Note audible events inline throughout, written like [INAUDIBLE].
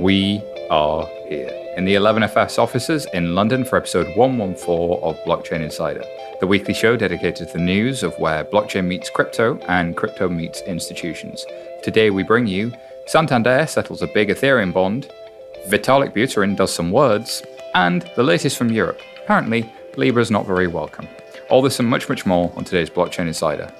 we are here in the 11FS offices in London for episode 114 of Blockchain Insider, the weekly show dedicated to the news of where blockchain meets crypto and crypto meets institutions. Today we bring you Santander settles a big Ethereum bond, Vitalik Buterin does some words, and the latest from Europe. Apparently, Libra's not very welcome. All this and much, much more on today's Blockchain Insider.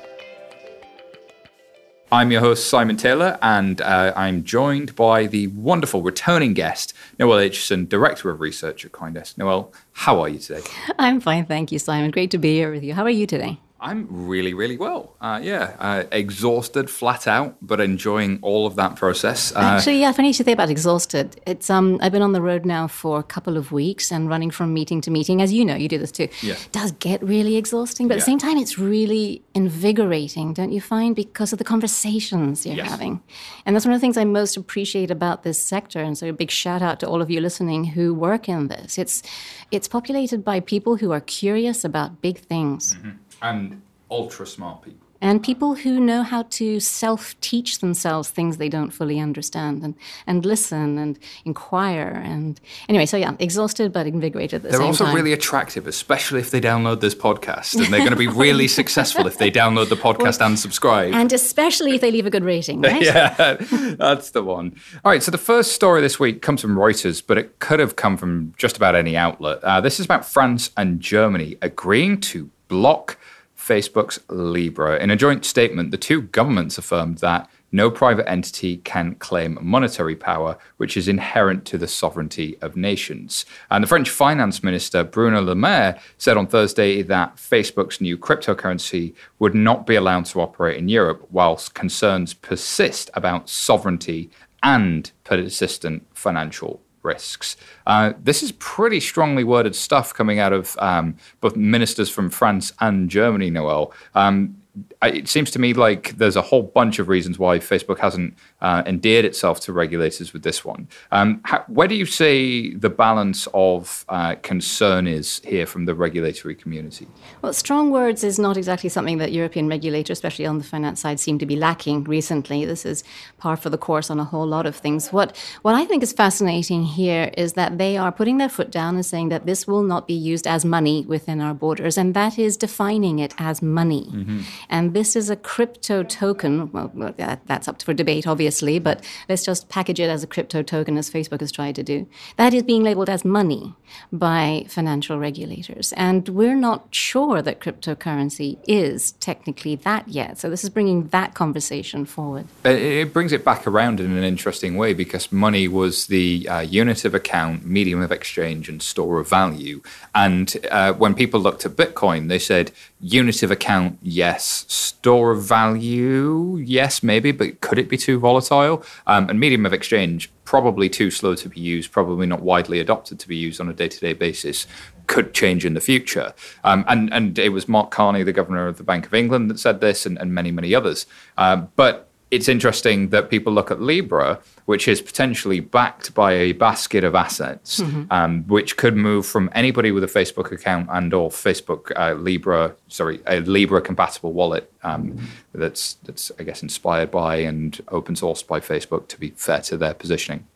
I'm your host, Simon Taylor, and uh, I'm joined by the wonderful returning guest, Noelle Acheson, Director of Research at Coindesk. Noelle, how are you today? I'm fine, thank you, Simon. Great to be here with you. How are you today? I'm really, really well. Uh, yeah, uh, exhausted, flat out, but enjoying all of that process. Uh, Actually, yeah, funny you should say about exhausted. It's um, I've been on the road now for a couple of weeks and running from meeting to meeting. As you know, you do this too. Yes. It does get really exhausting, but yeah. at the same time, it's really invigorating, don't you find? Because of the conversations you're yes. having, and that's one of the things I most appreciate about this sector. And so, a big shout out to all of you listening who work in this. It's it's populated by people who are curious about big things. Mm-hmm and ultra smart people. And people who know how to self teach themselves things they don't fully understand and, and listen and inquire. And anyway, so yeah, exhausted but invigorated They're also time. really attractive, especially if they download this podcast. And they're going to be really [LAUGHS] successful if they download the podcast well, and subscribe. And especially if they leave a good rating, right? [LAUGHS] yeah, that's the one. All right, so the first story this week comes from Reuters, but it could have come from just about any outlet. Uh, this is about France and Germany agreeing to block Facebook's Libra. In a joint statement, the two governments affirmed that no private entity can claim monetary power, which is inherent to the sovereignty of nations. And the French finance minister, Bruno Le Maire, said on Thursday that Facebook's new cryptocurrency would not be allowed to operate in Europe, whilst concerns persist about sovereignty and persistent financial risks. Uh, this is pretty strongly worded stuff coming out of um, both ministers from France and Germany, Noel. Um, it seems to me like there's a whole bunch of reasons why Facebook hasn't uh, endeared itself to regulators with this one. Um, how, where do you say the balance of uh, concern is here from the regulatory community? Well, strong words is not exactly something that European regulators, especially on the finance side, seem to be lacking recently. This is par for the course on a whole lot of things. What what I think is fascinating here is that they are putting their foot down and saying that this will not be used as money within our borders, and that is defining it as money. Mm-hmm. And this is a crypto token. Well, that's up for debate, obviously, but let's just package it as a crypto token, as Facebook has tried to do. That is being labeled as money by financial regulators. And we're not sure that cryptocurrency is technically that yet. So this is bringing that conversation forward. It brings it back around in an interesting way because money was the uh, unit of account, medium of exchange, and store of value. And uh, when people looked at Bitcoin, they said unit of account, yes. Store of value, yes, maybe, but could it be too volatile? Um, and medium of exchange, probably too slow to be used, probably not widely adopted to be used on a day to day basis. Could change in the future. Um, and, and it was Mark Carney, the governor of the Bank of England, that said this, and, and many, many others. Um, but it's interesting that people look at Libra, which is potentially backed by a basket of assets, mm-hmm. um, which could move from anybody with a Facebook account and or Facebook uh, Libra, sorry, a Libra compatible wallet um, that's that's I guess inspired by and open sourced by Facebook. To be fair to their positioning,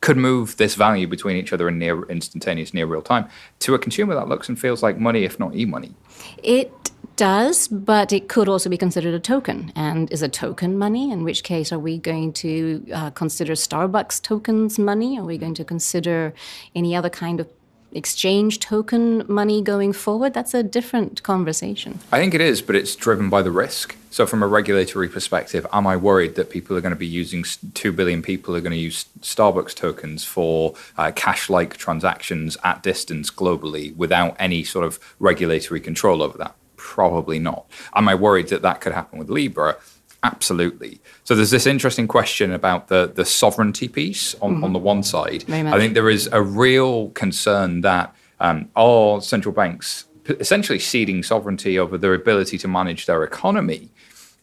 could move this value between each other in near instantaneous, near real time to a consumer that looks and feels like money, if not e-money. It does, but it could also be considered a token. And is a token money? In which case, are we going to uh, consider Starbucks tokens money? Are we going to consider any other kind of exchange token money going forward? That's a different conversation. I think it is, but it's driven by the risk. So, from a regulatory perspective, am I worried that people are going to be using 2 billion people are going to use Starbucks tokens for uh, cash like transactions at distance globally without any sort of regulatory control over that? Probably not. Am I worried that that could happen with Libra? Absolutely. So there's this interesting question about the the sovereignty piece on, mm-hmm. on the one side. I think there is a real concern that um, all central banks essentially ceding sovereignty over their ability to manage their economy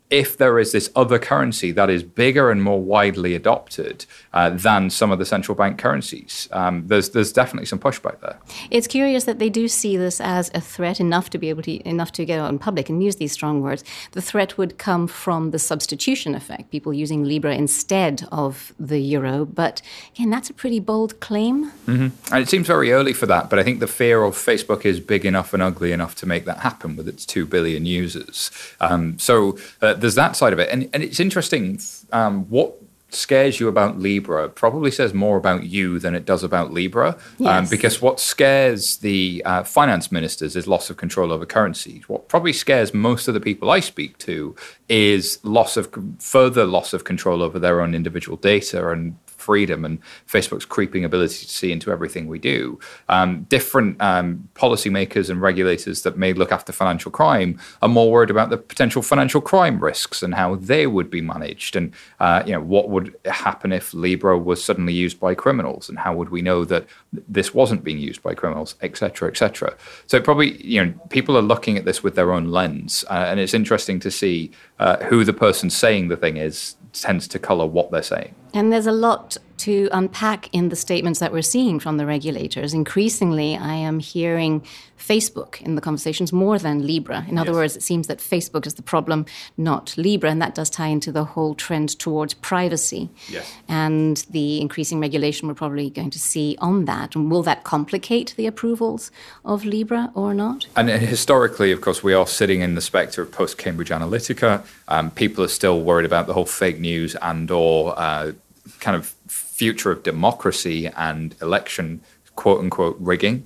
if there is this other currency that is bigger and more widely adopted uh, than some of the central bank currencies, um, there's there's definitely some pushback there. It's curious that they do see this as a threat enough to be able to enough to get out in public and use these strong words. The threat would come from the substitution effect, people using Libra instead of the euro. But again, that's a pretty bold claim. Mm-hmm. And it seems very early for that. But I think the fear of Facebook is big enough and ugly enough to make that happen with its two billion users. Um, so uh, there's that side of it, and, and it's interesting um, what scares you about Libra probably says more about you than it does about Libra. Um, yes. Um, because what scares the uh, finance ministers is loss of control over currencies. What probably scares most of the people I speak to is loss of further loss of control over their own individual data and freedom and Facebook's creeping ability to see into everything we do. Um, different um, policymakers and regulators that may look after financial crime are more worried about the potential financial crime risks and how they would be managed, and uh, you know what would happen if Libra was suddenly used by criminals, and how would we know that this wasn't being used by criminals, etc., etc. So probably you know people are looking at this with their own lens, uh, and it's interesting to see uh, who the person saying the thing is tends to color what they're saying. And there's a lot to unpack in the statements that we're seeing from the regulators. Increasingly, I am hearing Facebook in the conversations more than Libra. In other yes. words, it seems that Facebook is the problem, not Libra, and that does tie into the whole trend towards privacy. Yes. And the increasing regulation we're probably going to see on that. And will that complicate the approvals of Libra or not? And historically, of course, we are sitting in the spectre of post Cambridge Analytica. Um, people are still worried about the whole fake news and or uh, kind of future of democracy and election quote unquote rigging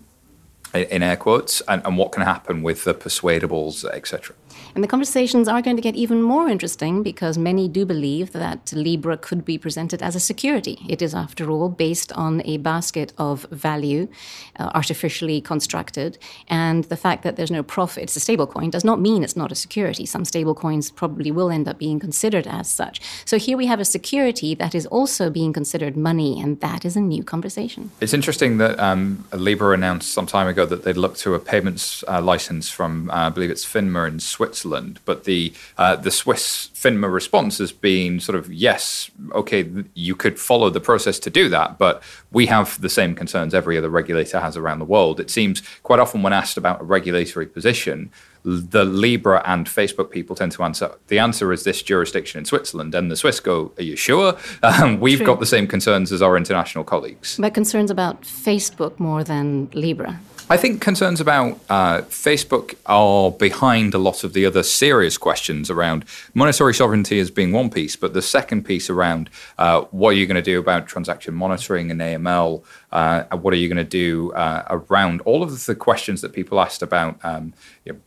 in air quotes and, and what can happen with the persuadables etc and the conversations are going to get even more interesting because many do believe that Libra could be presented as a security. It is, after all, based on a basket of value, uh, artificially constructed. And the fact that there's no profit, it's a stablecoin, does not mean it's not a security. Some stablecoins probably will end up being considered as such. So here we have a security that is also being considered money, and that is a new conversation. It's interesting that um, Libra announced some time ago that they'd look to a payments uh, license from, uh, I believe it's FINMA in Switzerland Switzerland, but the uh, the Swiss FINMA response has been sort of yes, okay, you could follow the process to do that, but we have the same concerns every other regulator has around the world. It seems quite often when asked about a regulatory position, the Libra and Facebook people tend to answer the answer is this jurisdiction in Switzerland, and the Swiss go, "Are you sure?" [LAUGHS] Um, we've True. got the same concerns as our international colleagues. But concerns about Facebook more than Libra. I think concerns about uh, Facebook are behind a lot of the other serious questions around monetary sovereignty as being one piece, but the second piece around uh, what are you going to do about transaction monitoring and AML? Uh, what are you going to do uh, around all of the questions that people asked about um, you know,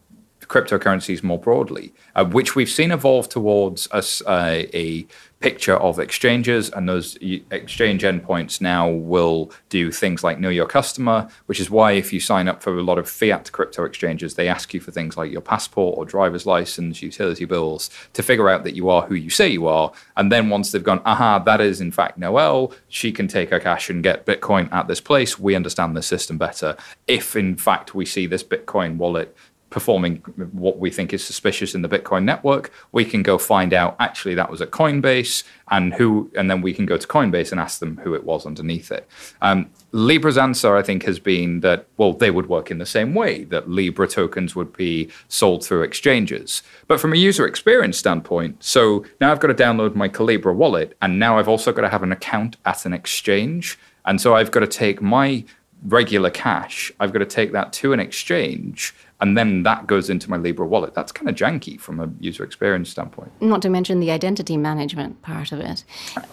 cryptocurrencies more broadly, uh, which we've seen evolve towards us uh, a picture of exchanges, and those exchange endpoints now will do things like know your customer, which is why if you sign up for a lot of fiat crypto exchanges, they ask you for things like your passport or driver's license, utility bills to figure out that you are who you say you are. And then once they've gone, aha, that is in fact Noelle, she can take her cash and get Bitcoin at this place. We understand the system better. If in fact we see this Bitcoin wallet performing what we think is suspicious in the Bitcoin network, we can go find out actually that was at Coinbase and who, and then we can go to Coinbase and ask them who it was underneath it. Um, Libra's answer, I think, has been that well, they would work in the same way that Libra tokens would be sold through exchanges. But from a user experience standpoint, so now I've got to download my Calibra wallet, and now I've also got to have an account at an exchange, and so I've got to take my regular cash, I've got to take that to an exchange and then that goes into my Libra wallet. That's kind of janky from a user experience standpoint. Not to mention the identity management part of it.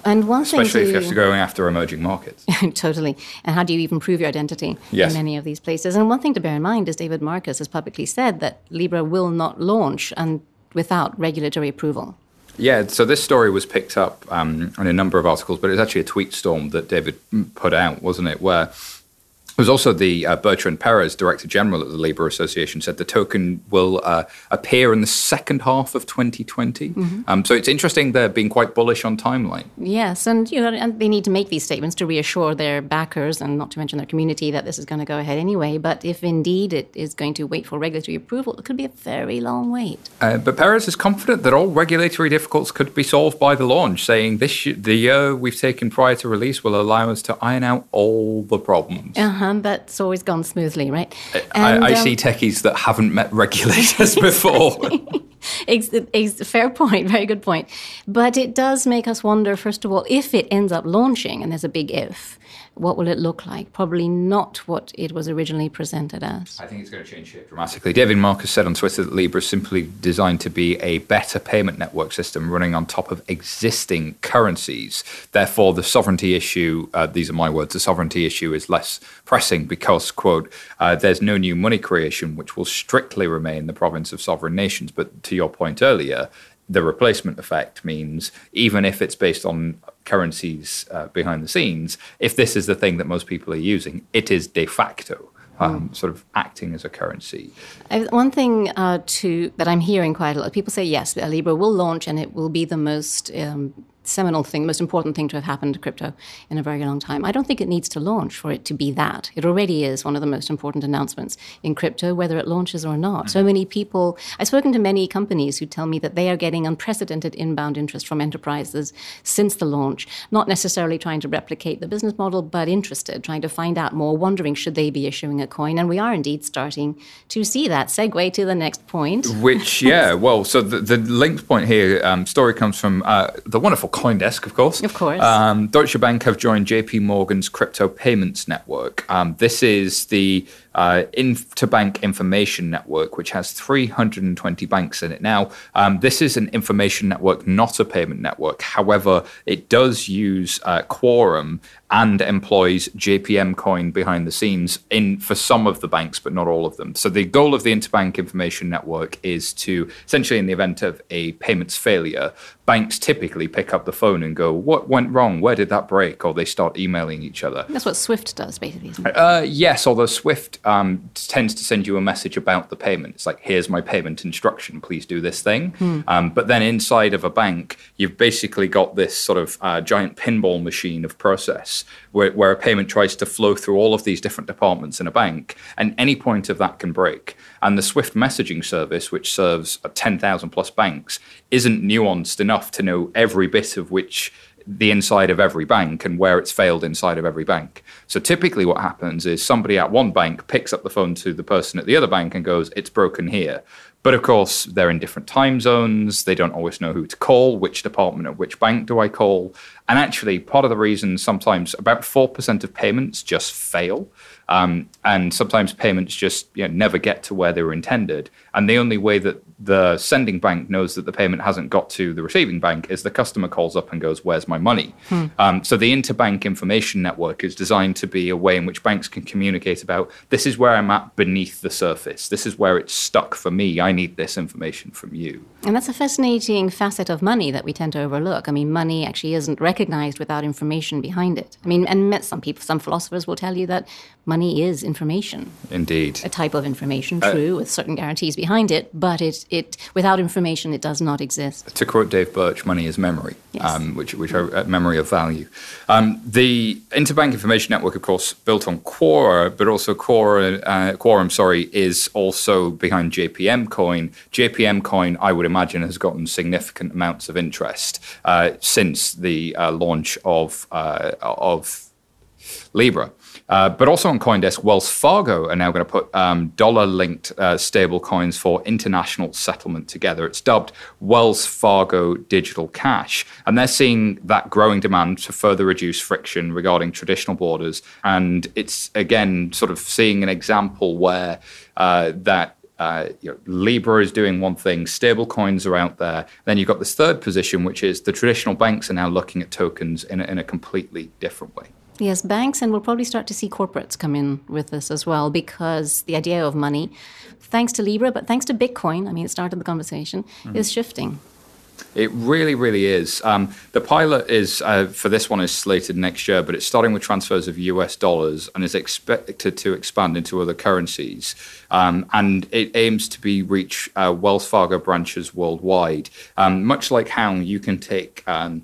And one Especially thing if you have to go after emerging markets. [LAUGHS] totally. And how do you even prove your identity yes. in many of these places? And one thing to bear in mind is David Marcus has publicly said that Libra will not launch and without regulatory approval. Yeah, so this story was picked up um, in a number of articles, but it was actually a tweet storm that David put out, wasn't it? Where was also the uh, Bertrand Perez, Director General at the Libra Association, said the token will uh, appear in the second half of 2020. Mm-hmm. Um, so it's interesting they're being quite bullish on timeline. Yes, and you know, and they need to make these statements to reassure their backers and not to mention their community that this is going to go ahead anyway. But if indeed it is going to wait for regulatory approval, it could be a very long wait. Uh, but Perez is confident that all regulatory difficulties could be solved by the launch, saying this sh- the year we've taken prior to release will allow us to iron out all the problems. Uh-huh uh-huh, that's always gone smoothly, right? And, I, I um, see techies that haven't met [LAUGHS] regulators [LAUGHS] before. it's, it's a fair point, very good point. But it does make us wonder, first of all, if it ends up launching, and there's a big if, what will it look like? Probably not what it was originally presented as. I think it's going to change shape dramatically. David Marcus said on Twitter that Libra is simply designed to be a better payment network system running on top of existing currencies. Therefore, the sovereignty issue, uh, these are my words, the sovereignty issue is less pressing because, quote, uh, there's no new money creation, which will strictly remain the province of sovereign nations. But to your point earlier, the replacement effect means even if it's based on currencies uh, behind the scenes, if this is the thing that most people are using, it is de facto. Um, mm. Sort of acting as a currency. One thing uh, to that I'm hearing quite a lot. People say yes, Libra will launch and it will be the most um, seminal thing, most important thing to have happened to crypto in a very long time. I don't think it needs to launch for it to be that. It already is one of the most important announcements in crypto, whether it launches or not. So many people, I've spoken to many companies who tell me that they are getting unprecedented inbound interest from enterprises since the launch, not necessarily trying to replicate the business model, but interested, trying to find out more, wondering should they be issuing a coin. And we are indeed starting to see that. Segue to the next point. Which, yeah, well, so the, the linked point here, um, story comes from uh, the wonderful Coindesk, of course. Of course. Um, Deutsche Bank have joined JP Morgan's crypto payments network. Um, this is the uh, Interbank Information Network, which has 320 banks in it. Now, um, this is an information network, not a payment network. However, it does use uh, Quorum and employs JPM coin behind the scenes in for some of the banks, but not all of them. So the goal of the Interbank Information Network is to essentially, in the event of a payments failure, banks typically pick up the phone and go, "What went wrong? Where did that break?" Or they start emailing each other. That's what Swift does, basically. Uh, yes, although Swift um, tends to send you a message about the payment. It's like, here's my payment instruction, please do this thing. Hmm. Um, but then inside of a bank, you've basically got this sort of uh, giant pinball machine of process where, where a payment tries to flow through all of these different departments in a bank, and any point of that can break. And the Swift messaging service, which serves 10,000 plus banks, isn't nuanced enough to know every bit of which the inside of every bank and where it's failed inside of every bank. So typically, what happens is somebody at one bank picks up the phone to the person at the other bank and goes, It's broken here. But of course, they're in different time zones. They don't always know who to call, which department at which bank do I call. And actually, part of the reason sometimes about 4% of payments just fail um, and sometimes payments just you know, never get to where they were intended. And the only way that the sending bank knows that the payment hasn't got to the receiving bank is the customer calls up and goes, Where's my money? Hmm. Um, so the interbank information network is designed to be a way in which banks can communicate about this is where I'm at beneath the surface. This is where it's stuck for me. I need this information from you. And that's a fascinating facet of money that we tend to overlook. I mean, money actually isn't recognized without information behind it. I mean, and some people, some philosophers will tell you that money is information. Indeed. A type of information, uh, true, uh, with certain guarantees behind it, but it, it without information, it does not exist. To quote Dave Birch, money is memory, yes. um, which, which are uh, memory of value. Um, the Interbank Information Network, of course, built on Quora, but also Quora, uh, Quorum, sorry, is also behind JPM Coin. JPM Coin, I would imagine, has gotten significant amounts of interest uh, since the uh, launch of of Libra. Uh, but also on Coindesk, Wells Fargo are now going to put um, dollar linked uh, stable coins for international settlement together. It's dubbed Wells Fargo Digital Cash. And they're seeing that growing demand to further reduce friction regarding traditional borders. And it's, again, sort of seeing an example where uh, that uh, you know, Libra is doing one thing, stable coins are out there. Then you've got this third position, which is the traditional banks are now looking at tokens in in a completely different way. Yes, banks, and we'll probably start to see corporates come in with this as well because the idea of money, thanks to Libra, but thanks to Bitcoin, I mean, it started the conversation, mm. is shifting. It really, really is. Um, the pilot is uh, for this one is slated next year, but it's starting with transfers of US dollars and is expected to expand into other currencies. Um, and it aims to be reach uh, Wells Fargo branches worldwide, um, much like how you can take um,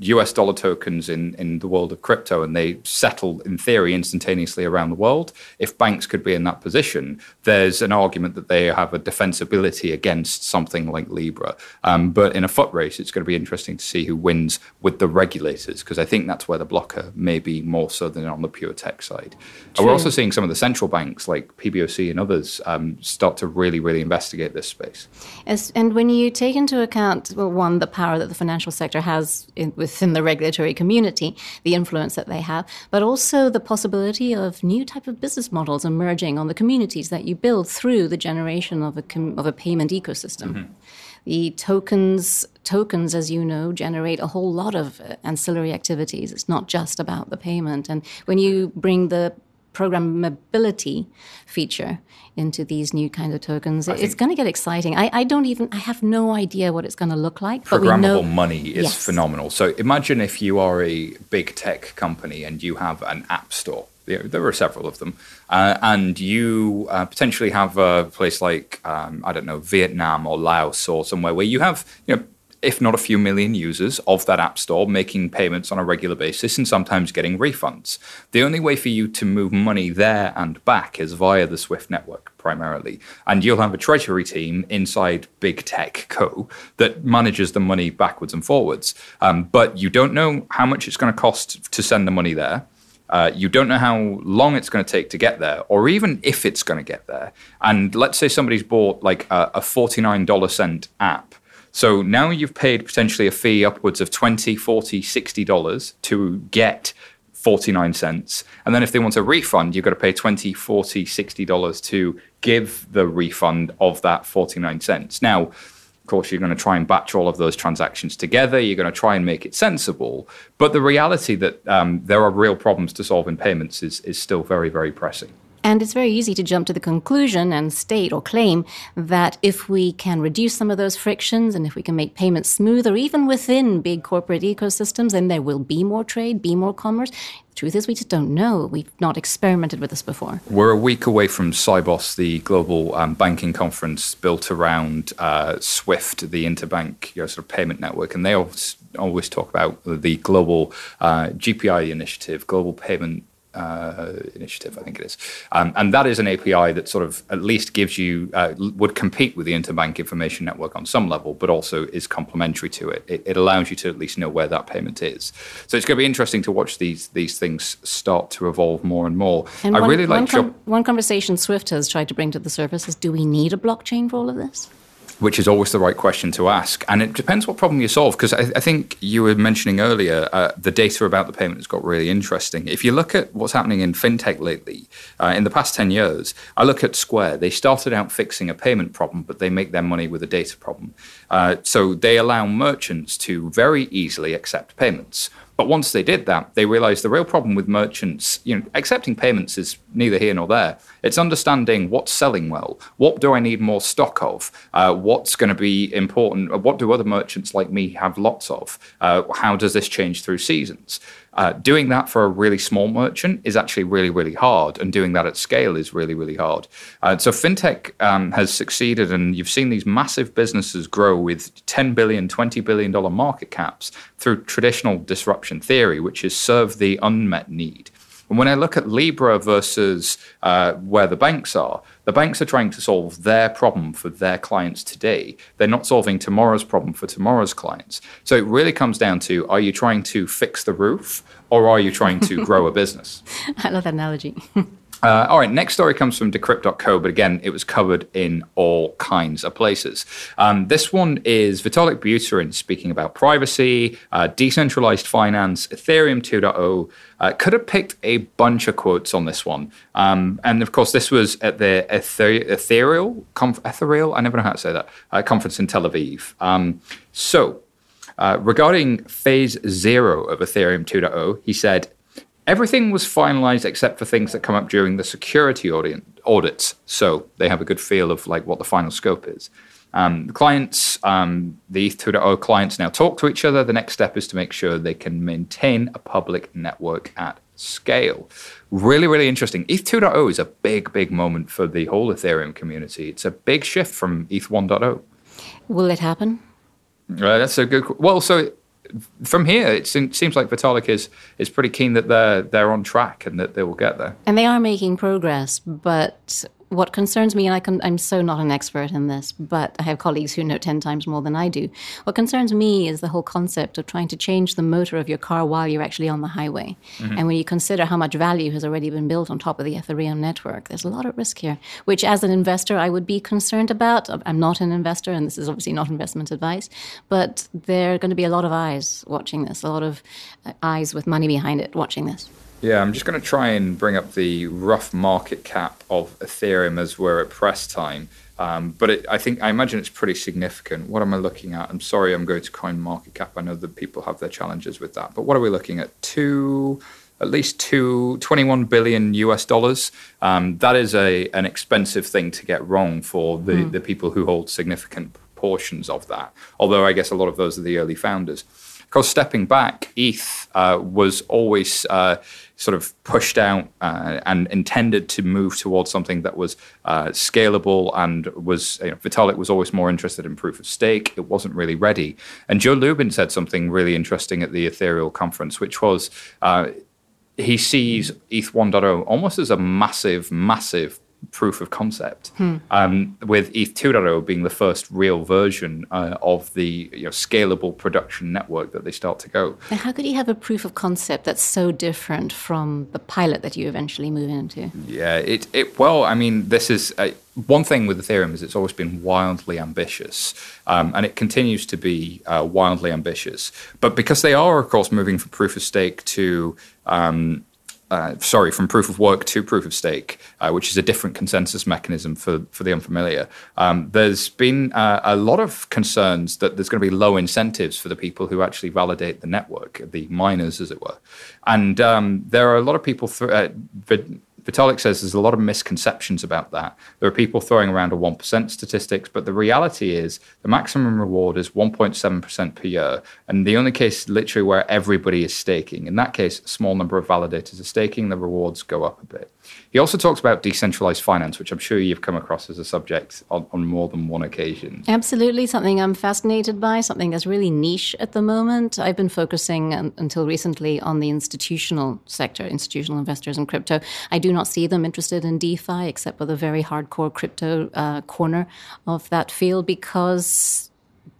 US dollar tokens in, in the world of crypto and they settle, in theory, instantaneously around the world. If banks could be in that position, there's an argument that they have a defensibility against something like Libra. Um, but in a foot race, it's going to be interesting to see who wins with the regulators, because I think that's where the blocker may be more so than on the pure tech side. We're also seeing some of the central banks like PBOC and others um, start to really, really investigate this space. As, and when you take into account, well, one, the power that the financial sector has in, within the regulatory community, the influence that they have, but also the possibility of new type of business models emerging on the communities that you build through the generation of a com- of a payment ecosystem. Mm-hmm. The tokens tokens, as you know, generate a whole lot of uh, ancillary activities. It's not just about the payment. And when you bring the programmability feature into these new kind of tokens. it's going to get exciting. I, I, don't even, I have no idea what it's going to look like. Programmable know, money is yes. phenomenal. So imagine if you are a big tech company and you have an app store. There are several of them, uh, and you uh, potentially have a place like um, I don't know Vietnam or Laos or somewhere where you have you know if not a few million users of that app store making payments on a regular basis and sometimes getting refunds. The only way for you to move money there and back is via the Swift network primarily. And you'll have a treasury team inside Big Tech Co. that manages the money backwards and forwards. Um, but you don't know how much it's going to cost to send the money there. Uh, you don't know how long it's going to take to get there, or even if it's going to get there. And let's say somebody's bought like a, a $49 cent app so now you've paid potentially a fee upwards of 20, 40, 60 dollars to get 49 cents. And then if they want a refund, you've got to pay 20, 40, 60 dollars to give the refund of that 49 cents. Now, of course, you're going to try and batch all of those transactions together. You're going to try and make it sensible. But the reality that um, there are real problems to solve in payments is, is still very, very pressing. And it's very easy to jump to the conclusion and state or claim that if we can reduce some of those frictions and if we can make payments smoother, even within big corporate ecosystems, then there will be more trade, be more commerce. The truth is, we just don't know. We've not experimented with this before. We're a week away from Sibos, the global um, banking conference built around uh, SWIFT, the interbank you know, sort of payment network, and they always, always talk about the global uh, GPI initiative, global payment uh, initiative, I think it is. Um, and that is an API that sort of at least gives you, uh, would compete with the Interbank Information Network on some level, but also is complementary to it. it. it. allows you to at least know where that payment is. So it's going to be interesting to watch these these things start to evolve more and more. And I one, really like one, com- one conversation Swift has tried to bring to the surface is do we need a blockchain for all of this? Which is always the right question to ask. And it depends what problem you solve. Because I, I, think you were mentioning earlier uh, the data about the payment has got really interesting. If you look at what's happening in fintech lately, uh, in the past 10 years, I look at Square. They started out fixing a payment problem, but they make their money with a data problem. Uh, so they allow merchants to very easily accept payments. But once they did that, they realized the real problem with merchants, you know, accepting payments is neither here nor there. It's understanding what's selling well. What do I need more stock of? Uh, what's going to be important? What do other merchants like me have lots of? Uh, how does this change through seasons? Uh, doing that for a really small merchant is actually really, really hard, and doing that at scale is really, really hard. Uh, so fintech um, has succeeded, and you've seen these massive businesses grow with 10 billion, 20 billion dollar market caps through traditional disruption theory, which is serve the unmet need. And when I look at Libra versus uh, where the banks are, the banks are trying to solve their problem for their clients today. They're not solving tomorrow's problem for tomorrow's clients. So it really comes down to are you trying to fix the roof or are you trying to [LAUGHS] grow a business? I love that analogy. [LAUGHS] Uh, all right, next story comes from Decrypt.co, but again, it was covered in all kinds of places. Um, this one is Vitalik Buterin speaking about privacy, uh, decentralized finance, Ethereum 2.0. Uh, could have picked a bunch of quotes on this one. Um, and of course, this was at the Ether- Ethereal, conf- Ethereal, I never know how to say that, uh, conference in Tel Aviv. Um, so, uh, regarding phase zero of Ethereum 2.0, he said, everything was finalized except for things that come up during the security audit, audits. So they have a good feel of like what the final scope is. Um, the clients, um, the ETH 2.0 clients now talk to each other. The next step is to make sure they can maintain a public network at scale. Really, really interesting. ETH 2.0 is a big, big moment for the whole Ethereum community. It's a big shift from ETH 1.0. Will it happen? Uh, that's a good. Well, so from here, it seems like Vitalik is is pretty keen that they're they're on track and that they will get there. And they are making progress, but what concerns me, and I am so not an expert in this, but I have colleagues who know 10 times more than I do. What concerns me is the whole concept of trying to change the motor of your car while you're actually on the highway. Mm-hmm. And when you consider how much value has already been built on top of the Ethereum network, there's a lot of risk here, which as an investor, I would be concerned about. I'm not an investor, and this is obviously not investment advice, but there are going to be a lot of eyes watching this, a lot of uh, eyes with money behind it watching this. Yeah, I'm just going to try and bring up the rough market cap of Ethereum as we're at press time. Um, but it, I think I imagine it's pretty significant. What am I looking at? I'm sorry, I'm going to coin market cap. I know that people have their challenges with that. But what are we looking at? Two, at least two, 21 billion US dollars. Um, that is a an expensive thing to get wrong for the, mm. the people who hold significant portions of that. Although I guess a lot of those are the early founders. Of course, stepping back, ETH uh, was always uh, sort of pushed out uh, and intended to move towards something that was uh, scalable and was you know, Vitalik was always more interested in proof of stake. It wasn't really ready. And Joe Lubin said something really interesting at the Ethereal conference, which was uh, he sees ETH 1.0 almost as a massive, massive proof of concept, hmm. um, with ETH 2.0 being the first real version uh, of the you know, scalable production network that they start to go. Now, how could you have a proof of concept that's so different from the pilot that you eventually move into? Yeah, it, it well, I mean, this is uh, one thing with Ethereum is it's always been wildly ambitious, um, and it continues to be uh, wildly ambitious. But because they are, of course, moving from proof of stake to um, uh, sorry, from proof of work to proof of stake, uh, which is a different consensus mechanism for, for the unfamiliar. Um, there's been uh, a lot of concerns that there's going to be low incentives for the people who actually validate the network, the miners, as it were. And um, there are a lot of people, th- uh, Vitalik says there's a lot of misconceptions about that. There are people throwing around a 1% statistics, but the reality is the maximum reward is 1.7% per year. And the only case literally where everybody is staking, in that case, a small number of validators are staking, the rewards go up a bit. He also talks about decentralized finance, which I'm sure you've come across as a subject on, on, more than one occasion. Absolutely, something I'm fascinated by, something that's really niche at the moment. I've been focusing un- until recently on the institutional sector, institutional investors in crypto. I do not see them interested in DeFi, except for the very hardcore crypto uh, corner of that field, because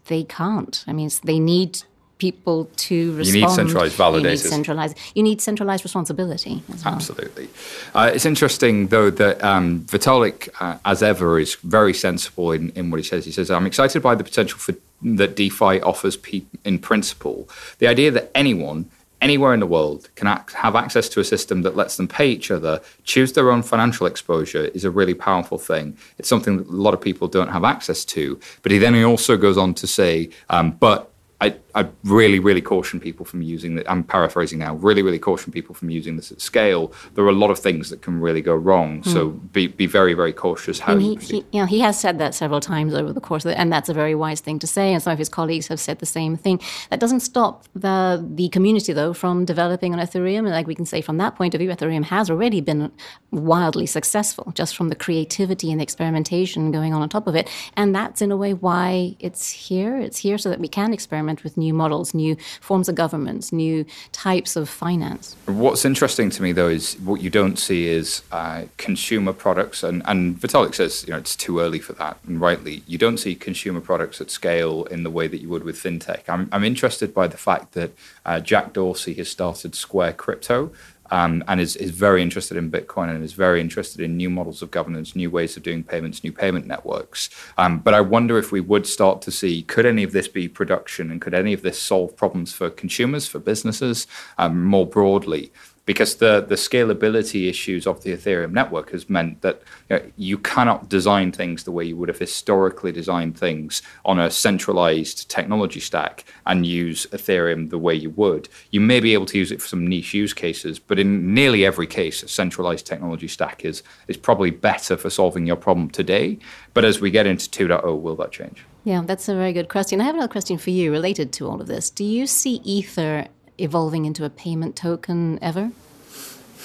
they can't. I mean, they need people to respond. You need centralized validators. You need centralized, you need centralized responsibility well. Absolutely. Uh, it's interesting, though, that um, Vitalik, uh, as ever, is very sensible in, in what he says. He says, I'm excited by the potential for that DeFi offers pe- in principle. The idea that anyone anywhere in the world can act, have access to a system that lets them pay each other, choose their own financial exposure is a really powerful thing. It's something that a lot of people don't have access to. But he then he also goes on to say, um, but I, I really, really caution people from using it. I'm paraphrasing now. Really, really caution people from using this at scale. There are a lot of things that can really go wrong. Mm. So be, be very, very cautious how and he, he, you know, he has said that several times over the course of it, and that's a very wise thing to say. And some of his colleagues have said the same thing. That doesn't stop the the community though from developing on Ethereum. And like we can say from that point of view, Ethereum has already been wildly successful just from the creativity and the experimentation going on on top of it. And that's in a way why it's here. It's here so that we can experiment experiment with new models, new forms of governments, new types of finance. What's interesting to me, though, is what you don't see is uh, consumer products, and, and Vitalik says you know it's too early for that, and rightly, you don't see consumer products at scale in the way that you would with fintech. I'm, I'm interested by the fact that uh, Jack Dorsey has started Square Crypto, um, and is, is very interested in Bitcoin and is very interested in new models of governance, new ways of doing payments, new payment networks. Um, but I wonder if we would start to see could any of this be production and could any of this solve problems for consumers, for businesses um, more broadly? Because the the scalability issues of the Ethereum network has meant that you, know, you cannot design things the way you would have historically designed things on a centralized technology stack and use Ethereum the way you would. You may be able to use it for some niche use cases, but in nearly every case, a centralized technology stack is is probably better for solving your problem today. But as we get into 2.0, will that change? Yeah, that's a very good question. I have another question for you related to all of this. Do you see Ether evolving into a payment token ever?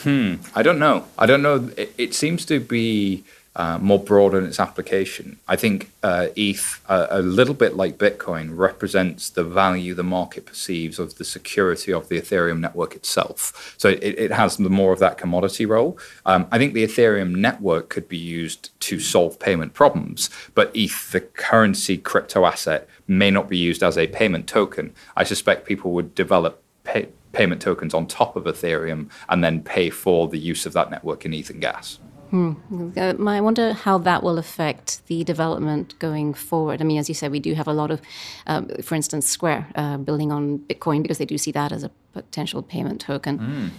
Hmm. I don't know. I don't know. It, it seems to be uh, more broad in its application. I think uh, ETH, uh, a little bit like Bitcoin, represents the value the market perceives of the security of the Ethereum network itself. So it, it has more of that commodity role. Um, I think the Ethereum network could be used to solve payment problems, but ETH, the currency crypto asset, may not be used as a payment token. I suspect people would develop pay, payment tokens on top of Ethereum and then pay for the use of that network in ETH and gas. Hmm. Uh, I wonder how that will affect the development going forward. I mean, as you said, we do have a lot of, um, for instance, Square uh, building on Bitcoin because they do see that as a potential payment token. Mm.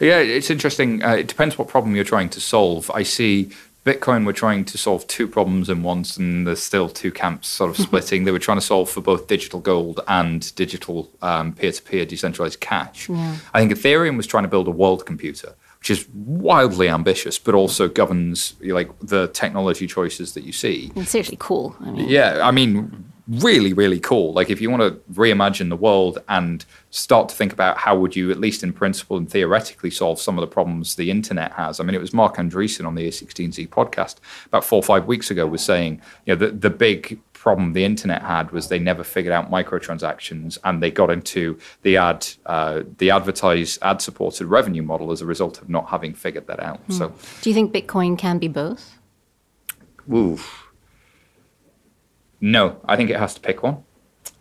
Yeah, it's interesting. Uh, it depends what problem you're trying to solve. I see Bitcoin were trying to solve two problems in once, and there's still two camps sort of splitting. they were trying to solve for both digital gold and digital um, peer-to-peer decentralized cash. Yeah. I think Ethereum was trying to build a world computer, which is wildly ambitious, but also governs like the technology choices that you see. It's seriously cool. I mean. Yeah, I mean, really, really cool. Like if you want to reimagine the world and start to think about how would you, at least in principle and theoretically, solve some of the problems the internet has. I mean, it was Marc Andreessen on the A16Z podcast about four or five weeks ago was saying, you know, the, the big problem the internet had was they never figured out microtransactions and they got into the ad uh, the advertised ad supported revenue model as a result of not having figured that out. Hmm. So do you think Bitcoin can be both? Oof. No, I think it has to pick one.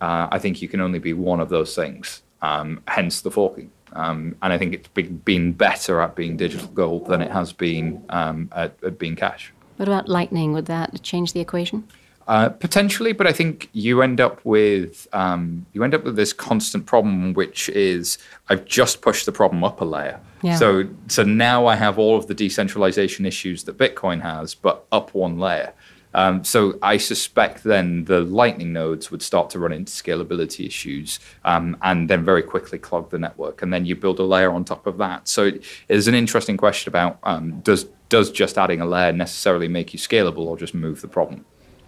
Uh, I think you can only be one of those things. Um, hence the forking. Um, and I think it's been better at being digital gold than it has been um, at, at, being cash. What about Lightning? Would that change the equation? Uh, potentially, but I think you end up with um, you end up with this constant problem, which is I've just pushed the problem up a layer. Yeah. So so now I have all of the decentralization issues that Bitcoin has, but up one layer. Um, so I suspect then the Lightning nodes would start to run into scalability issues um, and then very quickly clog the network. And then you build a layer on top of that. So it is an interesting question about um, does does just adding a layer necessarily make you scalable or just move the problem?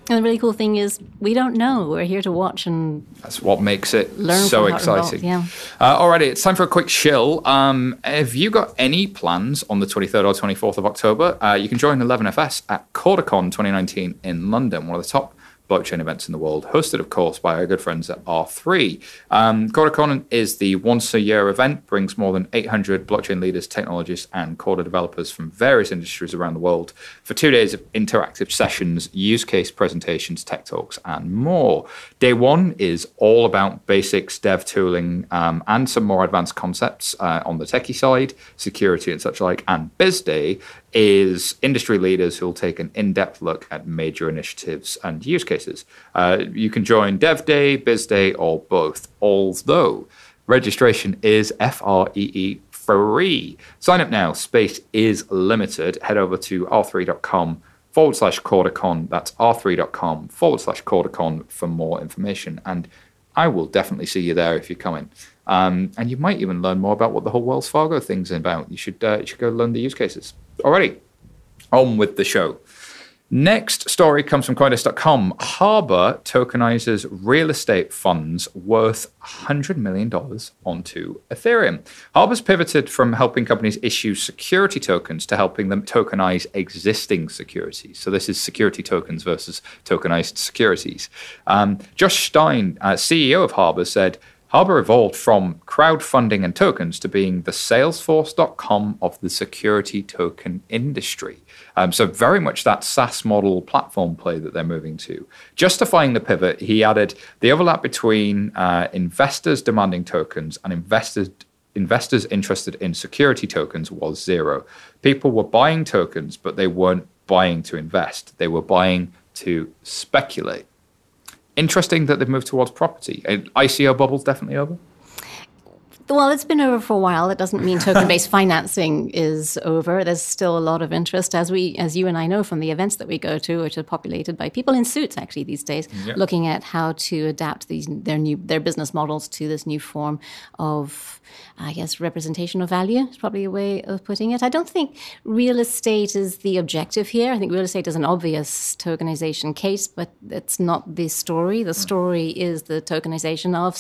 And the really cool thing is, we don't know. We're here to watch, and that's what makes it so exciting. Yeah. Uh, alrighty, it's time for a quick chill. Um, have you got any plans on the 23rd or 24th of October? Uh, you can join 11FS at CordaCon 2019 in London, one of the top blockchain events in the world, hosted, of course, by our good friends at R3. Um, CordaCon is the once a year event, brings more than 800 blockchain leaders, technologists, and Corda developers from various industries around the world for two days of interactive sessions, use case presentations, tech talks, and more. Day one is all about basics, dev tooling, um, and some more advanced concepts uh, on the techie side, security and such like. And Biz Day is industry leaders who'll take an in-depth look at major initiatives and use cases. Uh, you can join Dev Day, Biz Day, or both. Although registration is FREE free. Sign up now. Space is limited. Head over to r3.com forward slash CordaCon. That's r3.com forward slash CordaCon for more information. And I will definitely see you there if you're coming. Um, and you might even learn more about what the whole Wells Fargo thing's about. You should, uh, you should go learn the use cases. Alrighty, on with the show. Next story comes from Coindesk.com. Harbor tokenizes real estate funds worth $100 million onto Ethereum. Harbor's pivoted from helping companies issue security tokens to helping them tokenize existing securities. So, this is security tokens versus tokenized securities. Um, Josh Stein, uh, CEO of Harbor, said Harbor evolved from crowdfunding and tokens to being the Salesforce.com of the security token industry. Um, so, very much that SaaS model platform play that they're moving to. Justifying the pivot, he added the overlap between uh, investors demanding tokens and investors investors interested in security tokens was zero. People were buying tokens, but they weren't buying to invest. They were buying to speculate interesting that they've moved towards property. ICO bubble's definitely over. Well, it's been over for a while. It doesn't mean token-based [LAUGHS] financing is over. There's still a lot of interest, as we, as you and I know from the events that we go to, which are populated by people in suits actually these days, looking at how to adapt these their new their business models to this new form of, I guess, representation of value. Is probably a way of putting it. I don't think real estate is the objective here. I think real estate is an obvious tokenization case, but it's not the story. The hmm. story is the tokenization of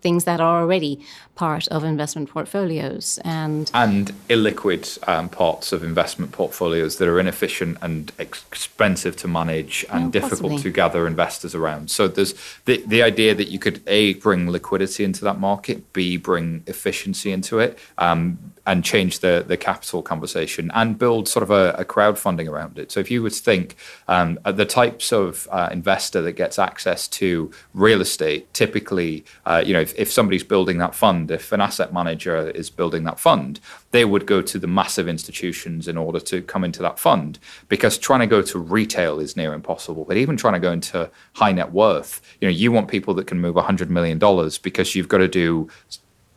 things that are already part of investment portfolios and and illiquid um, parts of investment portfolios that are inefficient and expensive to manage and oh, difficult possibly. to gather investors around. So there's the the idea that you could a bring liquidity into that market, b bring efficiency into it. Um, and change the the capital conversation and build sort of a, a crowdfunding around it. So if you would think um, the types of uh, investor that gets access to real estate, typically, uh, you know, if, if, somebody's building that fund, if an asset manager is building that fund, they would go to the massive institutions in order to come into that fund because trying to go to retail is near impossible. But even trying to go into high net worth, you know, you want people that can move $100 million because you've got to do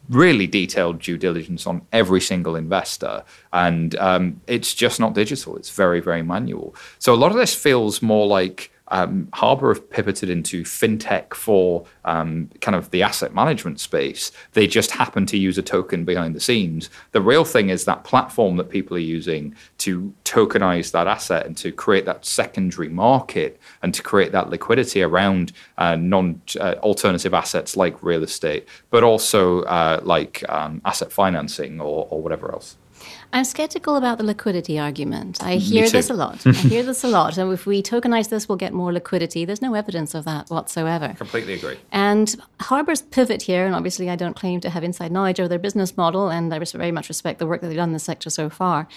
really detailed due diligence on every single investor. And um, it's just not digital, it's very, very manual. So a lot of this feels more like um, Harbor have pivoted into fintech for um, kind of the asset management space. They just happen to use a token behind the scenes. The real thing is that platform that people are using to tokenize that asset and to create that secondary market and to create that liquidity around uh, non uh, alternative assets like real estate, but also uh, like um, asset financing or, or whatever else. I'm skeptical about the liquidity argument. I hear this a lot. [LAUGHS] I hear this a lot. And if we tokenize this, we'll get more liquidity. There's no evidence of that whatsoever. Completely agree. And Harbor's pivot here, and obviously I don't claim to have inside knowledge of their business model, and I very much respect the work that they've done in the sector so far.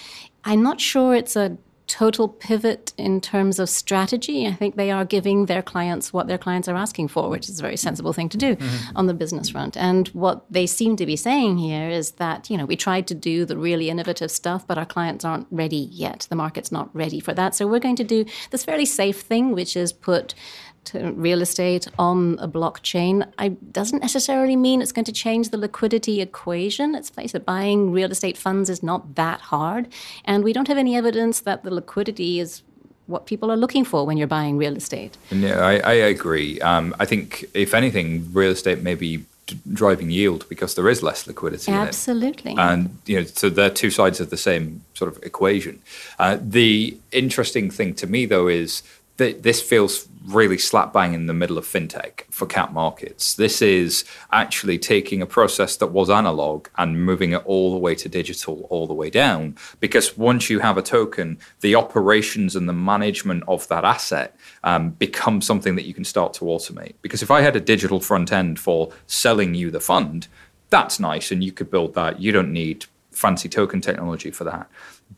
I'm not sure it's a total pivot in terms of strategy. I think they are giving their clients what their clients are asking for, which is a very sensible thing to do mm-hmm. on the business front. And what they seem to be saying here is that, you know, we tried to do the really innovative stuff, but our clients aren't ready yet. The market's not ready for that. So we're going to do this fairly safe thing, which is put real estate on a blockchain I, doesn't necessarily mean it's going to change the liquidity equation. Let's face it, buying real estate funds is not that hard. And we don't have any evidence that the liquidity is what people are looking for when you're buying real estate. Yeah, I, I agree. Um, I think, if anything, real estate may be driving yield because there is less liquidity Absolutely. And you know, so they're two sides of the same sort of equation. Uh, the interesting thing to me, though, is that this feels really slap bang in the middle of fintech for cap markets. This is actually taking a process that was analog and moving it all the way to digital, all the way down. Because once you have a token, the operations and the management of that asset um, become something that you can start to automate. Because if I had a digital front end for selling you the fund, that's nice and you could build that. You don't need fancy token technology for that.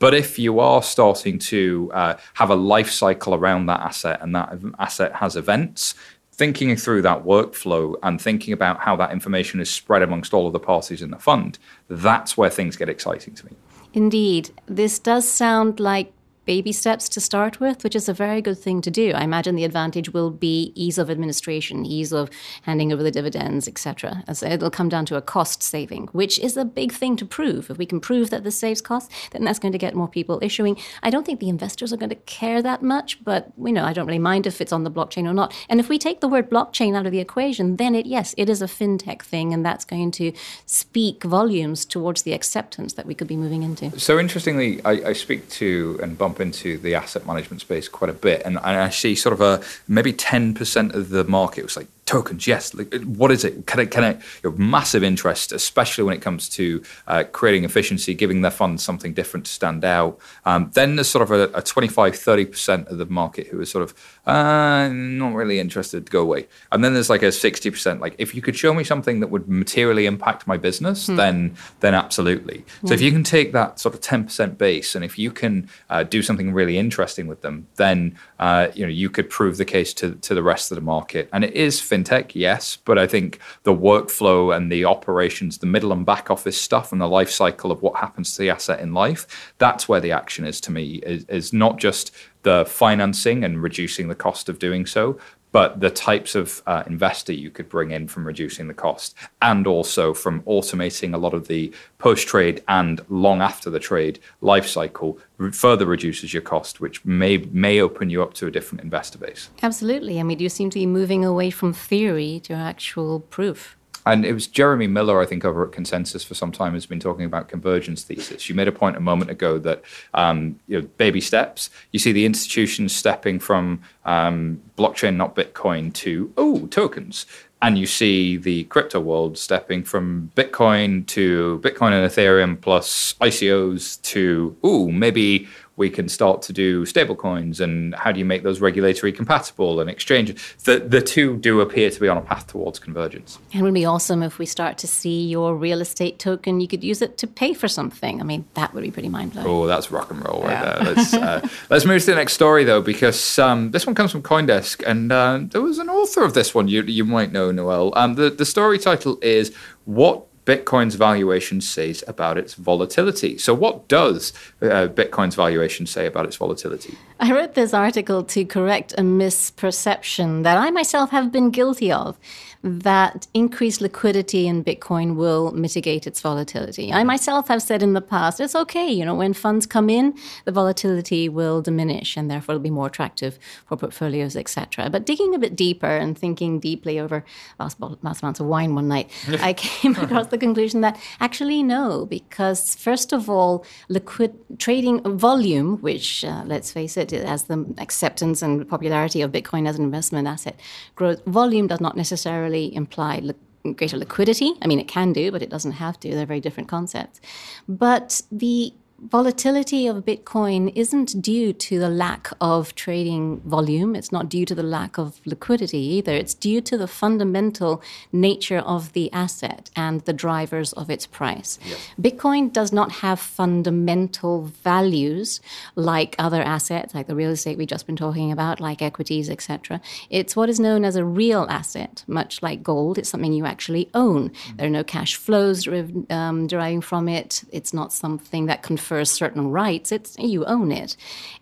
But if you are starting to uh, have a life cycle around that asset and that asset has events, thinking through that workflow and thinking about how that information is spread amongst all of the parties in the fund, that's where things get exciting to me. Indeed. This does sound like baby steps to start with, which is a very good thing to do. I imagine the advantage will be ease of administration, ease of handing over the dividends, etc. As it'll come down to a cost saving, which is a big thing to prove. If we can prove that this saves costs, then that's going to get more people issuing. I don't think the investors are going to care that much, but you know, I don't really mind if it's on the blockchain or not. And if we take the word blockchain out of the equation, then it yes, it is a fintech thing, and that's going to speak volumes towards the acceptance that we could be moving into. So interestingly, I, I speak to and bump into the asset management space quite a bit, and, I see sort of a maybe ten percent of the market was like tokens, yes. Like, what is it? Can I, can I, you know, massive interest, especially when it comes to uh, creating efficiency, giving their funds something different to stand out. Um, then there's sort of a, a 25, 30% of the market who is sort of uh, not really interested, go away. And then there's like a 60%, like if you could show me something that would materially impact my business, hmm. then then absolutely. So if you can take that sort of 10% base and if you can uh, do something really interesting with them, then uh, you know you could prove the case to, to the rest of the market. And it is fin- fintech, yes, but I think the workflow and the operations, the middle and back office stuff, and the life cycle of what happens to the asset in life, that's where the action is to me. Is, is not just the financing and reducing the cost of doing so, but the types of uh, investor you could bring in from reducing the cost and also from automating a lot of the post trade and long after the trade life cycle further reduces your cost, which may may open you up to a different investor base. Absolutely. I mean, you seem to be moving away from theory to actual proof. And it was Jeremy Millar, I think, over at ConsenSys for some time has been talking about convergence thesis. You made a point a moment ago that um, you know, baby steps. You see the institutions stepping from um, blockchain, not Bitcoin, to oh tokens, and you see the crypto world stepping from Bitcoin to Bitcoin and Ethereum plus ICOs to oh maybe we can start to do stablecoins and how do you make those regulatory compatible and exchange. The, the two do appear to be on a path towards convergence. And it would be awesome if we start to see your real estate token, you could use it to pay for something. I mean, that would be pretty mind blowing. Oh, that's rock and roll right yeah. there. Let's, uh, [LAUGHS] let's move to the next story, though, because um, this one comes from Coindesk, and uh, there was an author of this one you, you might know, Noelle. Um, the, the story title is What Bitcoin's valuation says about its volatility. So, what does uh, Bitcoin's valuation say about its volatility? I wrote this article to correct a misperception that I myself have been guilty of that increased liquidity in Bitcoin will mitigate its volatility. I myself have said in the past, it's okay, you know, when funds come in, the volatility will diminish and therefore it'll be more attractive for portfolios, etc. But digging a bit deeper and thinking deeply over vast, vast amounts of wine one night, [LAUGHS] I came across the conclusion that actually no, because first of all, liquid trading volume, which uh, let's face it, as the acceptance and popularity of Bitcoin as an investment asset grows, volume does not necessarily necessarily imply li- greater liquidity. I mean, it can do, but it doesn't have to. They're very different concepts. But the volatility of Bitcoin isn't due to the lack of trading volume. It's not due to the lack of liquidity either. It's due to the fundamental nature of the asset and the drivers of its price. Yes. Bitcoin does not have fundamental values like other assets, like the real estate we've just been talking about, like equities, etc. It's what is known as a real asset, much like gold. It's something you actually own. Mm-hmm. There are no cash flows um, deriving from it. It's not something that confirms confers certain rights, it's you own it.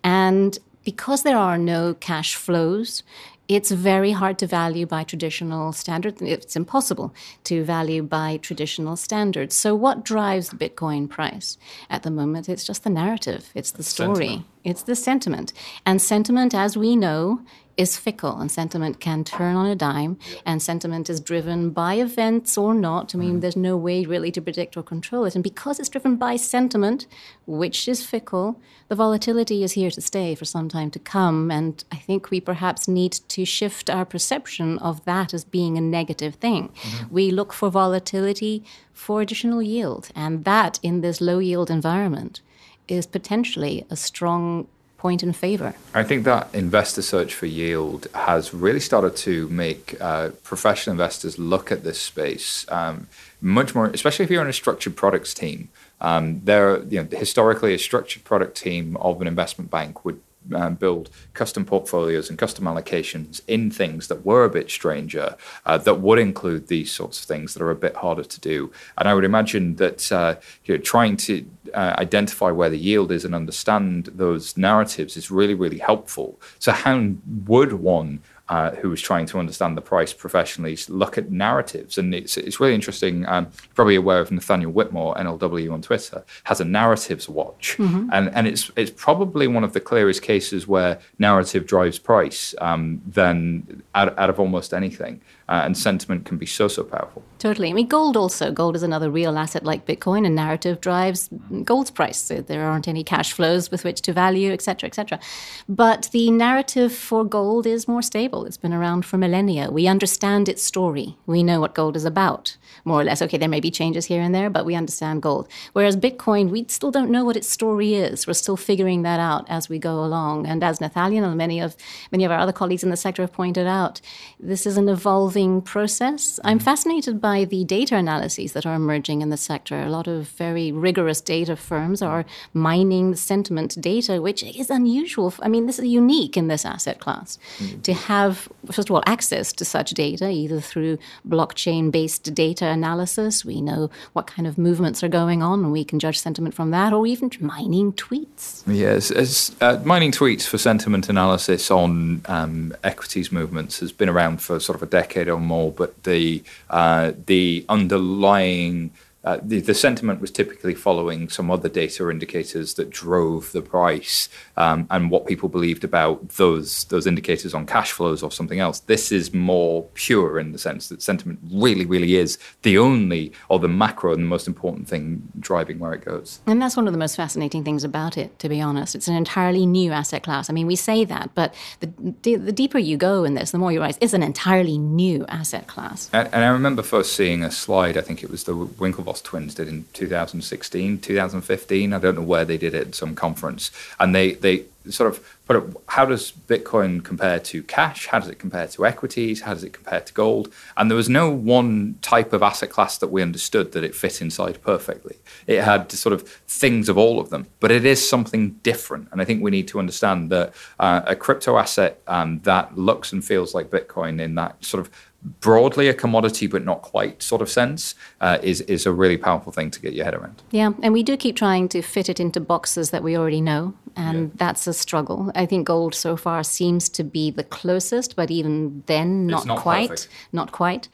And because there are no cash flows, it's very hard to value by traditional standards. It's impossible to value by traditional standards. So, what drives the Bitcoin price at the moment? It's just the narrative, it's the story, sentiment. it's the sentiment. And sentiment, as we know, is fickle and sentiment can turn on a dime and sentiment is driven by events or not. I mean, mm-hmm. there's no way really to predict or control it. And because it's driven by sentiment, which is fickle, the volatility is here to stay for some time to come. And I think we perhaps need to shift our perception of that as being a negative thing. Mm-hmm. We look for volatility for additional yield. And that in this low yield environment is potentially a strong point in favor. I think that investor search for yield has really started to make uh, professional investors look at this space um, much more, especially if you're in a structured products team. Um, there, you know, historically, a structured product team of an investment bank would um, build custom portfolios and custom allocations in things that were a bit stranger, uh, that would include these sorts of things that are a bit harder to do. And I would imagine that uh, you know, trying to uh, identify where the yield is and understand those narratives is really, really helpful. So, how would one uh, who was trying to understand the price professionally look at narratives. And it's, it's really interesting. Um, probably aware of Nathaniel Whitmore, NLW on Twitter, has a narratives watch. Mm-hmm. And, and it's, it's probably one of the clearest cases where narrative drives price um, than out, out of almost anything uh, and sentiment can be so so powerful. Totally. I mean, gold also. Gold is another real asset like Bitcoin, and narrative drives gold's price. So there aren't any cash flows with which to value, etc., cetera, et cetera. But the narrative for gold is more stable. It's been around for millennia. We understand its story. We know what gold is about, more or less. Okay, there may be changes here and there, but we understand gold. Whereas Bitcoin, we still don't know what its story is. We're still figuring that out as we go along. And as Nathaniel and many of many of our other colleagues in the sector have pointed out, this is an evolving evolving process. I'm fascinated by the data analyses that are emerging in the sector. A lot of very rigorous data firms are mining sentiment data, which is unusual. I mean, this is unique in this asset class mm-hmm. to have have, first of all, access to such data, either through blockchain based data analysis. We know what kind of movements are going on, and we can judge sentiment from that, or even mining tweets. Yes, as, uh, mining tweets for sentiment analysis on um, equities movements has been around for sort of a decade or more, but the, uh, the underlying uh, the, the, sentiment was typically following some other data indicators that drove the price um, and what people believed about those those indicators on cash flows or something else. This is more pure in the sense that sentiment really, really is the only or the macro and the most important thing driving where it goes. And that's one of the most fascinating things about it, to be honest. It's an entirely new asset class. I mean, we say that, but the, the deeper you go in this, the more you realize it's an entirely new asset class. And, and I remember first seeing a slide. I think it was the Winklevoss twins did in 2016, 2015. I don't know where they did it at some conference, and they they sort of put it. How does Bitcoin compare to cash? How does it compare to equities? How does it compare to gold? And there was no one type of asset class that we understood that it fit inside perfectly. It had sort of things of all of them, but it is something different. And I think we need to understand that uh, a crypto asset um, that looks and feels like Bitcoin in that sort of broadly a commodity but not quite sort of sense uh, is is a really powerful thing to get your head around. Yeah, and we do keep trying to fit it into boxes that we already know, and yeah. that's a struggle. I think gold so far seems to be the closest, but even then, not, not quite, perfect. not quite.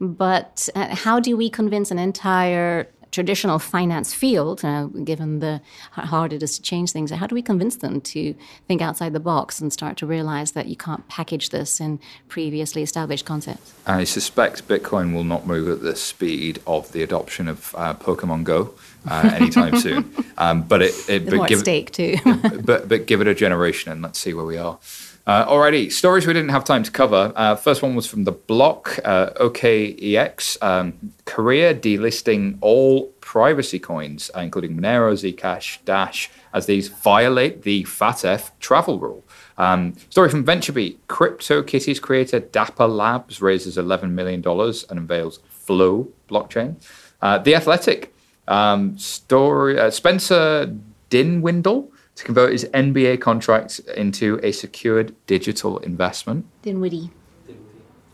But uh, how do we convince an entire traditional finance field, uh, given the how hard it is to change things, how do we convince them to think outside the box and start to realize that you can't package this in previously established concepts? I suspect Bitcoin will not move at the speed of the adoption of uh, Pokemon Go. Uh, anytime soon, um, but it, it but give, stake too. [LAUGHS] but but give it a generation and let's see where we are. Uh, alrighty, stories we didn't have time to cover. Uh, first one was from the block, uh, OKEX, um, Korea delisting all privacy coins, uh, including Monero, Zcash, Dash, as these violate the FATF travel rule. Um, story from VentureBeat, CryptoKitties creator Dapper Labs raises $11 million and unveils Flow blockchain. Uh, the Athletic, um, story, uh, Spencer Dinwiddie to convert his NBA contract into a secured digital investment. Dinwiddie.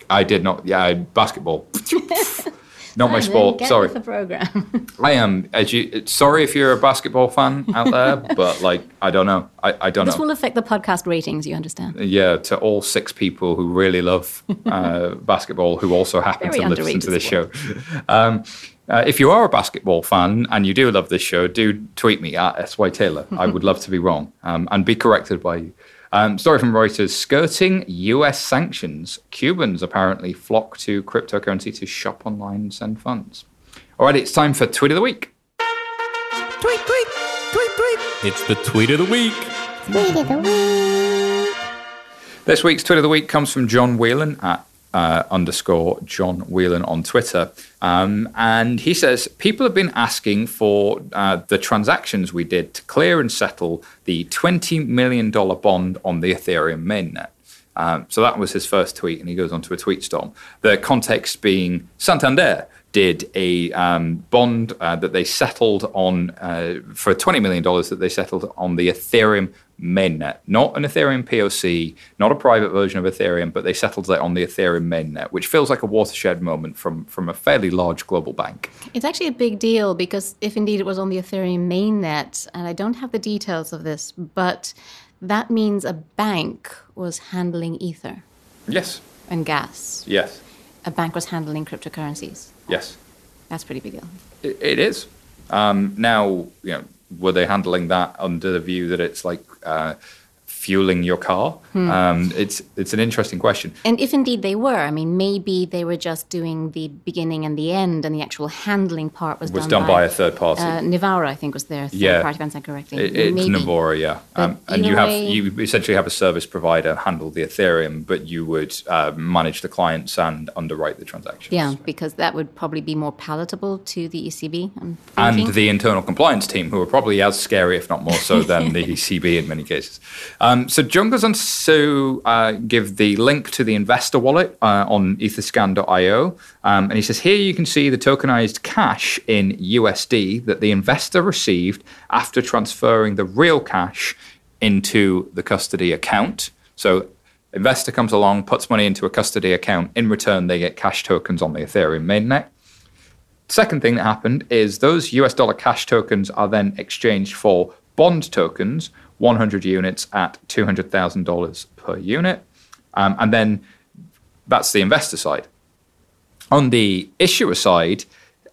I did not. Yeah, basketball. [LAUGHS] [LAUGHS] not my sport. sorry. the program. [LAUGHS] I am. As you, sorry if you're a basketball fan out there, but like I don't know. I, I don't this know. This will affect the podcast ratings. You understand? Yeah. To all six people who really love uh, basketball, who also happen Very to listen to this sport. show. Um, uh, if you are a basketball fan and you do love this show, do tweet me at SY Taylor. I would love to be wrong um, and be corrected by you. Um, story from Reuters skirting US sanctions. Cubans apparently flock to cryptocurrency to shop online and send funds. All right, it's time for Tweet of the Week. Tweet, tweet, tweet, tweet. It's the Tweet of the Week. Tweet of the Week. This week's Tweet of the Week comes from John Whelan at uh, underscore John Whelan on Twitter. Um, and he says people have been asking for uh, the transactions we did to clear and settle the $20 million bond on the Ethereum mainnet. Um, so that was his first tweet, and he goes on to a tweet storm. The context being Santander did a um, bond uh, that they settled on uh, for $20 million that they settled on the Ethereum mainnet, not an Ethereum POC, not a private version of Ethereum, but they settled it on the Ethereum mainnet, which feels like a watershed moment from, from a fairly large global bank. It's actually a big deal because if indeed it was on the Ethereum mainnet, and I don't have the details of this, but that means a bank was handling Ether. Yes. And gas. Yes. A bank was handling cryptocurrencies. Yes. That's pretty big deal. it, it is. Um, now, you know, were they handling that under the view that it's like uh, fueling your car? Hmm. Um, it's it's an interesting question. And if indeed they were, I mean, maybe they were just doing the beginning and the end, and the actual handling part was, was done, done by, by, a third party. Uh, Nivaura, I think, was their third yeah. party, if I'm correctly. It, it's maybe. Nivaura, yeah. Um, and you have way, you essentially have a service provider handle the Ethereum, but you would uh, manage the clients and underwrite the transactions. Yeah, because that would probably be more palatable to the ECB. and the internal compliance team, who are probably as scary, if not more so, than the [LAUGHS] ECB in many cases. Um, so John goes on to uh, give the link to the investor wallet uh, on etherscan.io. Um, and he says, here you can see the tokenized cash in USD that the investor received after transferring the real cash into the custody account. So Investor comes along, puts money into a custody account. In return, they get cash tokens on the Ethereum mainnet. Second thing that happened is those US dollar cash tokens are then exchanged for bond tokens, 100 units at $200,000 per unit. Um, and then that's the investor side. On the issuer side,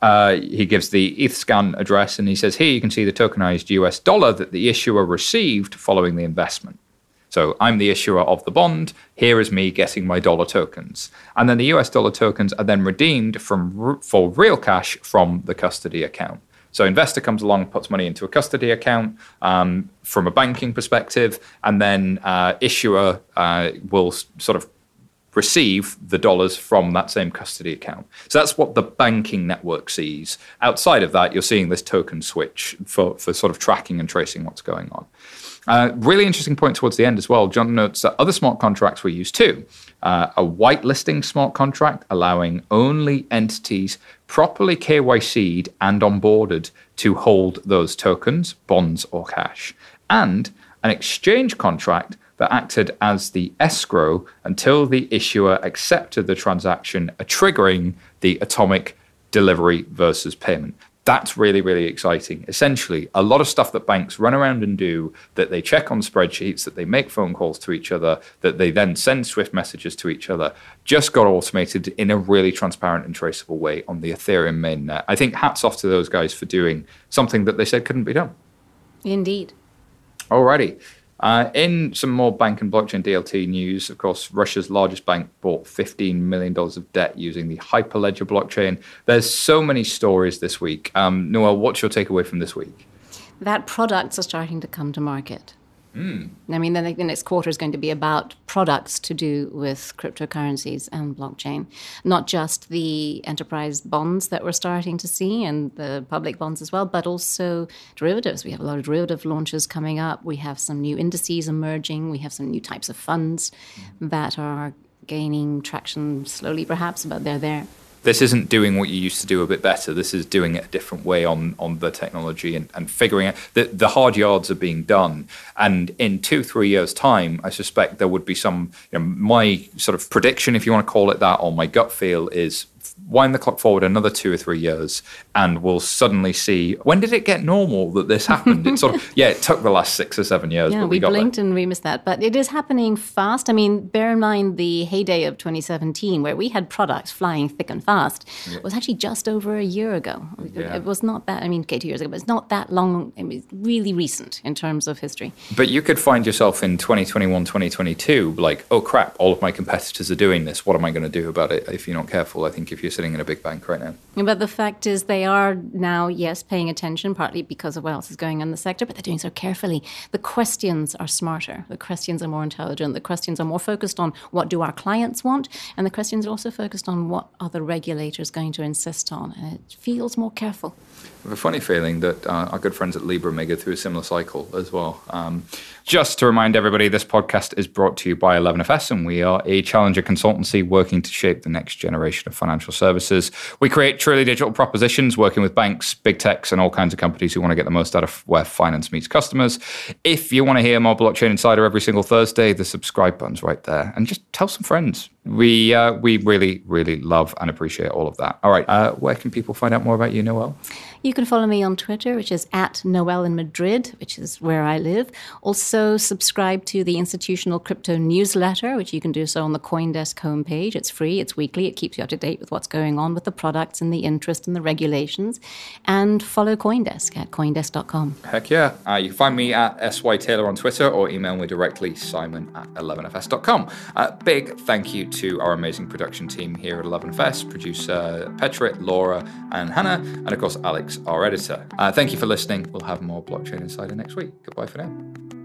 uh, he gives the ETHScan address and he says, Here you can see the tokenized US dollar that the issuer received following the investment. So I'm the issuer of the bond. Here is me getting my dollar tokens. And then the US dollar tokens are then redeemed from, for real cash from the custody account. So investor comes along, puts money into a custody account um, from a banking perspective, and then uh, issuer uh, will sort of receive the dollars from that same custody account. So that's what the banking network sees. Outside of that, you're seeing this token switch for, for sort of tracking and tracing what's going on. Uh, really interesting point towards the end as well. John notes that other smart contracts were used too. Uh, a whitelisting smart contract allowing only entities properly KYC'd and onboarded to hold those tokens, bonds, or cash, and an exchange contract that acted as the escrow until the issuer accepted the transaction, triggering the atomic delivery versus payment. That's really, really exciting. Essentially, a lot of stuff that banks run around and do that they check on spreadsheets, that they make phone calls to each other, that they then send Swift messages to each other, just got automated in a really transparent and traceable way on the Ethereum mainnet. I think hats off to those guys for doing something that they said couldn't be done. Indeed. Alrighty. Uh, in some more bank and blockchain DLT news, of course, Russia's largest bank bought $15 million of debt using the Hyperledger blockchain. There's so many stories this week. Um, Noelle, what's your takeaway from this week? That products are starting to come to market. Mm. I mean, the, the next quarter is going to be about products to do with cryptocurrencies and blockchain, not just the enterprise bonds that we're starting to see and the public bonds as well, but also derivatives. We have a lot of derivative launches coming up. We have some new indices emerging. We have some new types of funds mm. that are gaining traction slowly, perhaps, but they're there this isn't doing what you used to do a bit better. This is doing it a different way on on the technology and, and figuring out that the hard yards are being done. And in two, three years' time, I suspect there would be some. You know, my sort of prediction, if you want to call it that, or my gut feel is wind the clock forward another two or three years, and we'll suddenly see when did it get normal that this [LAUGHS] happened? it sort of yeah, it took the last six or seven years. Yeah, we, we blinked there. and we missed that, but it is happening fast. I mean, bear in mind the heyday of 2017, where we had products flying thick and fast, yeah. was actually just over a year ago. Yeah. It was not that. I mean, okay, two years ago, but it's not that long. It was really recent in terms of history. But you could find yourself in 2021, 2022, like, oh crap, all of my competitors are doing this. What am I going to do about it? If you're not careful, I think if you're sitting in a big bank right now. But the fact is, they are now, yes, paying attention, partly because of what else is going on in the sector, but they're doing so carefully. The questions are smarter. The questions are more intelligent. The questions are more focused on what do our clients want, and the questions are also focused on what are the regulators going to insist on. And it feels more careful. I have a funny feeling that uh, our good friends at Libra may go through a similar cycle as well. Um, just to remind everybody, this podcast is brought to you by 11FS, and we are a challenger consultancy working to shape the next generation of financial services. We create truly digital propositions working with banks, big techs, and all kinds of companies who want to get the most out of where finance meets customers. If you want to hear more Blockchain Insider every single Thursday, the subscribe button's right there. And just tell some friends. We uh, we really, really love and appreciate all of that. All right, uh, where can people find out more about you, Noelle? You can follow me on Twitter, which is at Noelle in Madrid, which is where I live. Also, subscribe to the Institutional Crypto newsletter, which you can do so on the Coindesk homepage. It's free, it's weekly, it keeps you up to date with what's going on with the products and the interest and the regulations. And follow Coindesk at coindesk.com. Heck yeah. Uh, you can find me at SY Taylor on Twitter or email me directly, simon at 11fs.com. Uh, big thank you to our amazing production team here at 11fs, producer Petra, Laura, and Hannah, and of course, Alex our editor. Uh, thank you for listening. We'll have more Blockchain Insider next week. Goodbye for now.